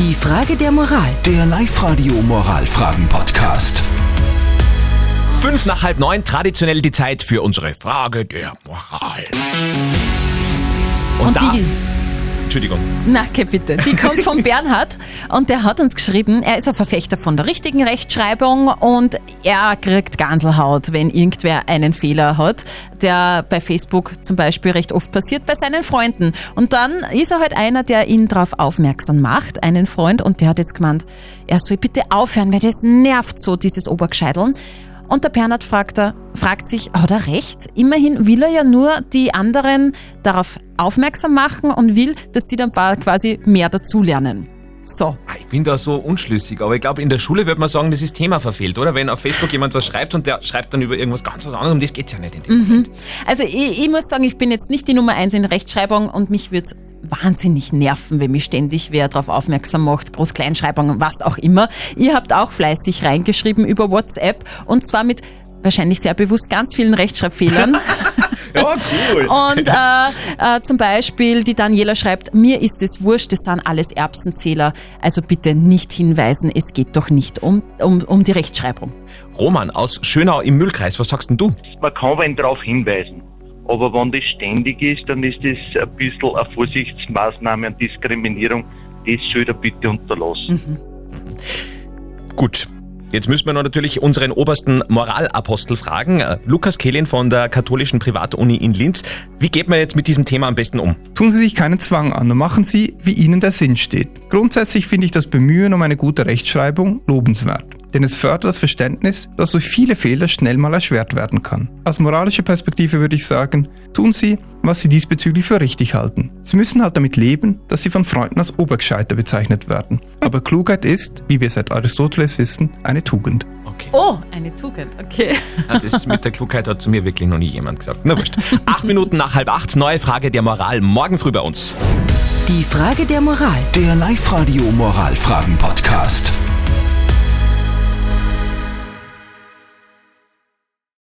Die Frage der Moral. Der Live-Radio Moralfragen-Podcast. Fünf nach halb neun, traditionell die Zeit für unsere Frage der Moral. Und, Und da, die, Entschuldigung, na, okay, bitte, die kommt von Bernhard und der hat uns geschrieben, er ist ein Verfechter von der richtigen Rechtschreibung und er kriegt Ganselhaut, wenn irgendwer einen Fehler hat, der bei Facebook zum Beispiel recht oft passiert bei seinen Freunden. Und dann ist er halt einer, der ihn darauf aufmerksam macht, einen Freund, und der hat jetzt gemeint, er soll bitte aufhören, weil das nervt so, dieses Obergescheideln. Und der Bernhard fragt, er, fragt sich, hat er recht? Immerhin will er ja nur die anderen darauf aufmerksam machen und will, dass die dann quasi mehr dazulernen. So. ich bin da so unschlüssig, aber ich glaube, in der Schule würde man sagen, das ist Thema verfehlt, oder? Wenn auf Facebook jemand was schreibt und der schreibt dann über irgendwas ganz was anderes, um das geht's ja nicht in dem Moment. Also ich, ich muss sagen, ich bin jetzt nicht die Nummer eins in Rechtschreibung und mich würde wahnsinnig nerven, wenn mich ständig wer darauf aufmerksam macht, Groß-Kleinschreibung, was auch immer. Ihr habt auch fleißig reingeschrieben über WhatsApp und zwar mit wahrscheinlich sehr bewusst ganz vielen Rechtschreibfehlern. Ja, cool. Und äh, äh, zum Beispiel die Daniela schreibt, mir ist es wurscht, das sind alles Erbsenzähler, also bitte nicht hinweisen, es geht doch nicht um, um, um die Rechtschreibung. Roman aus Schönau im Müllkreis, was sagst denn du? man kann wen darauf hinweisen. Aber wenn das ständig ist, dann ist das ein bisschen eine Vorsichtsmaßnahme und Diskriminierung. Das soll er bitte unterlassen. Gut. Jetzt müssen wir noch natürlich unseren obersten Moralapostel fragen, äh, Lukas Kehlin von der katholischen Privatuni in Linz. Wie geht man jetzt mit diesem Thema am besten um? Tun Sie sich keinen Zwang an und machen Sie, wie Ihnen der Sinn steht. Grundsätzlich finde ich das Bemühen um eine gute Rechtschreibung lobenswert, denn es fördert das Verständnis, dass durch viele Fehler schnell mal erschwert werden kann. Aus moralischer Perspektive würde ich sagen, tun Sie, was Sie diesbezüglich für richtig halten. Sie müssen halt damit leben, dass Sie von Freunden als Obergescheiter bezeichnet werden. Aber Klugheit ist, wie wir seit Aristoteles wissen, eine Tugend. Okay. Oh, eine Tugend, okay. Das mit der Klugheit hat zu mir wirklich noch nie jemand gesagt. Na wurscht. Acht Minuten nach halb acht, neue Frage der Moral, morgen früh bei uns. Die Frage der Moral. Der Live-Radio Moralfragen-Podcast.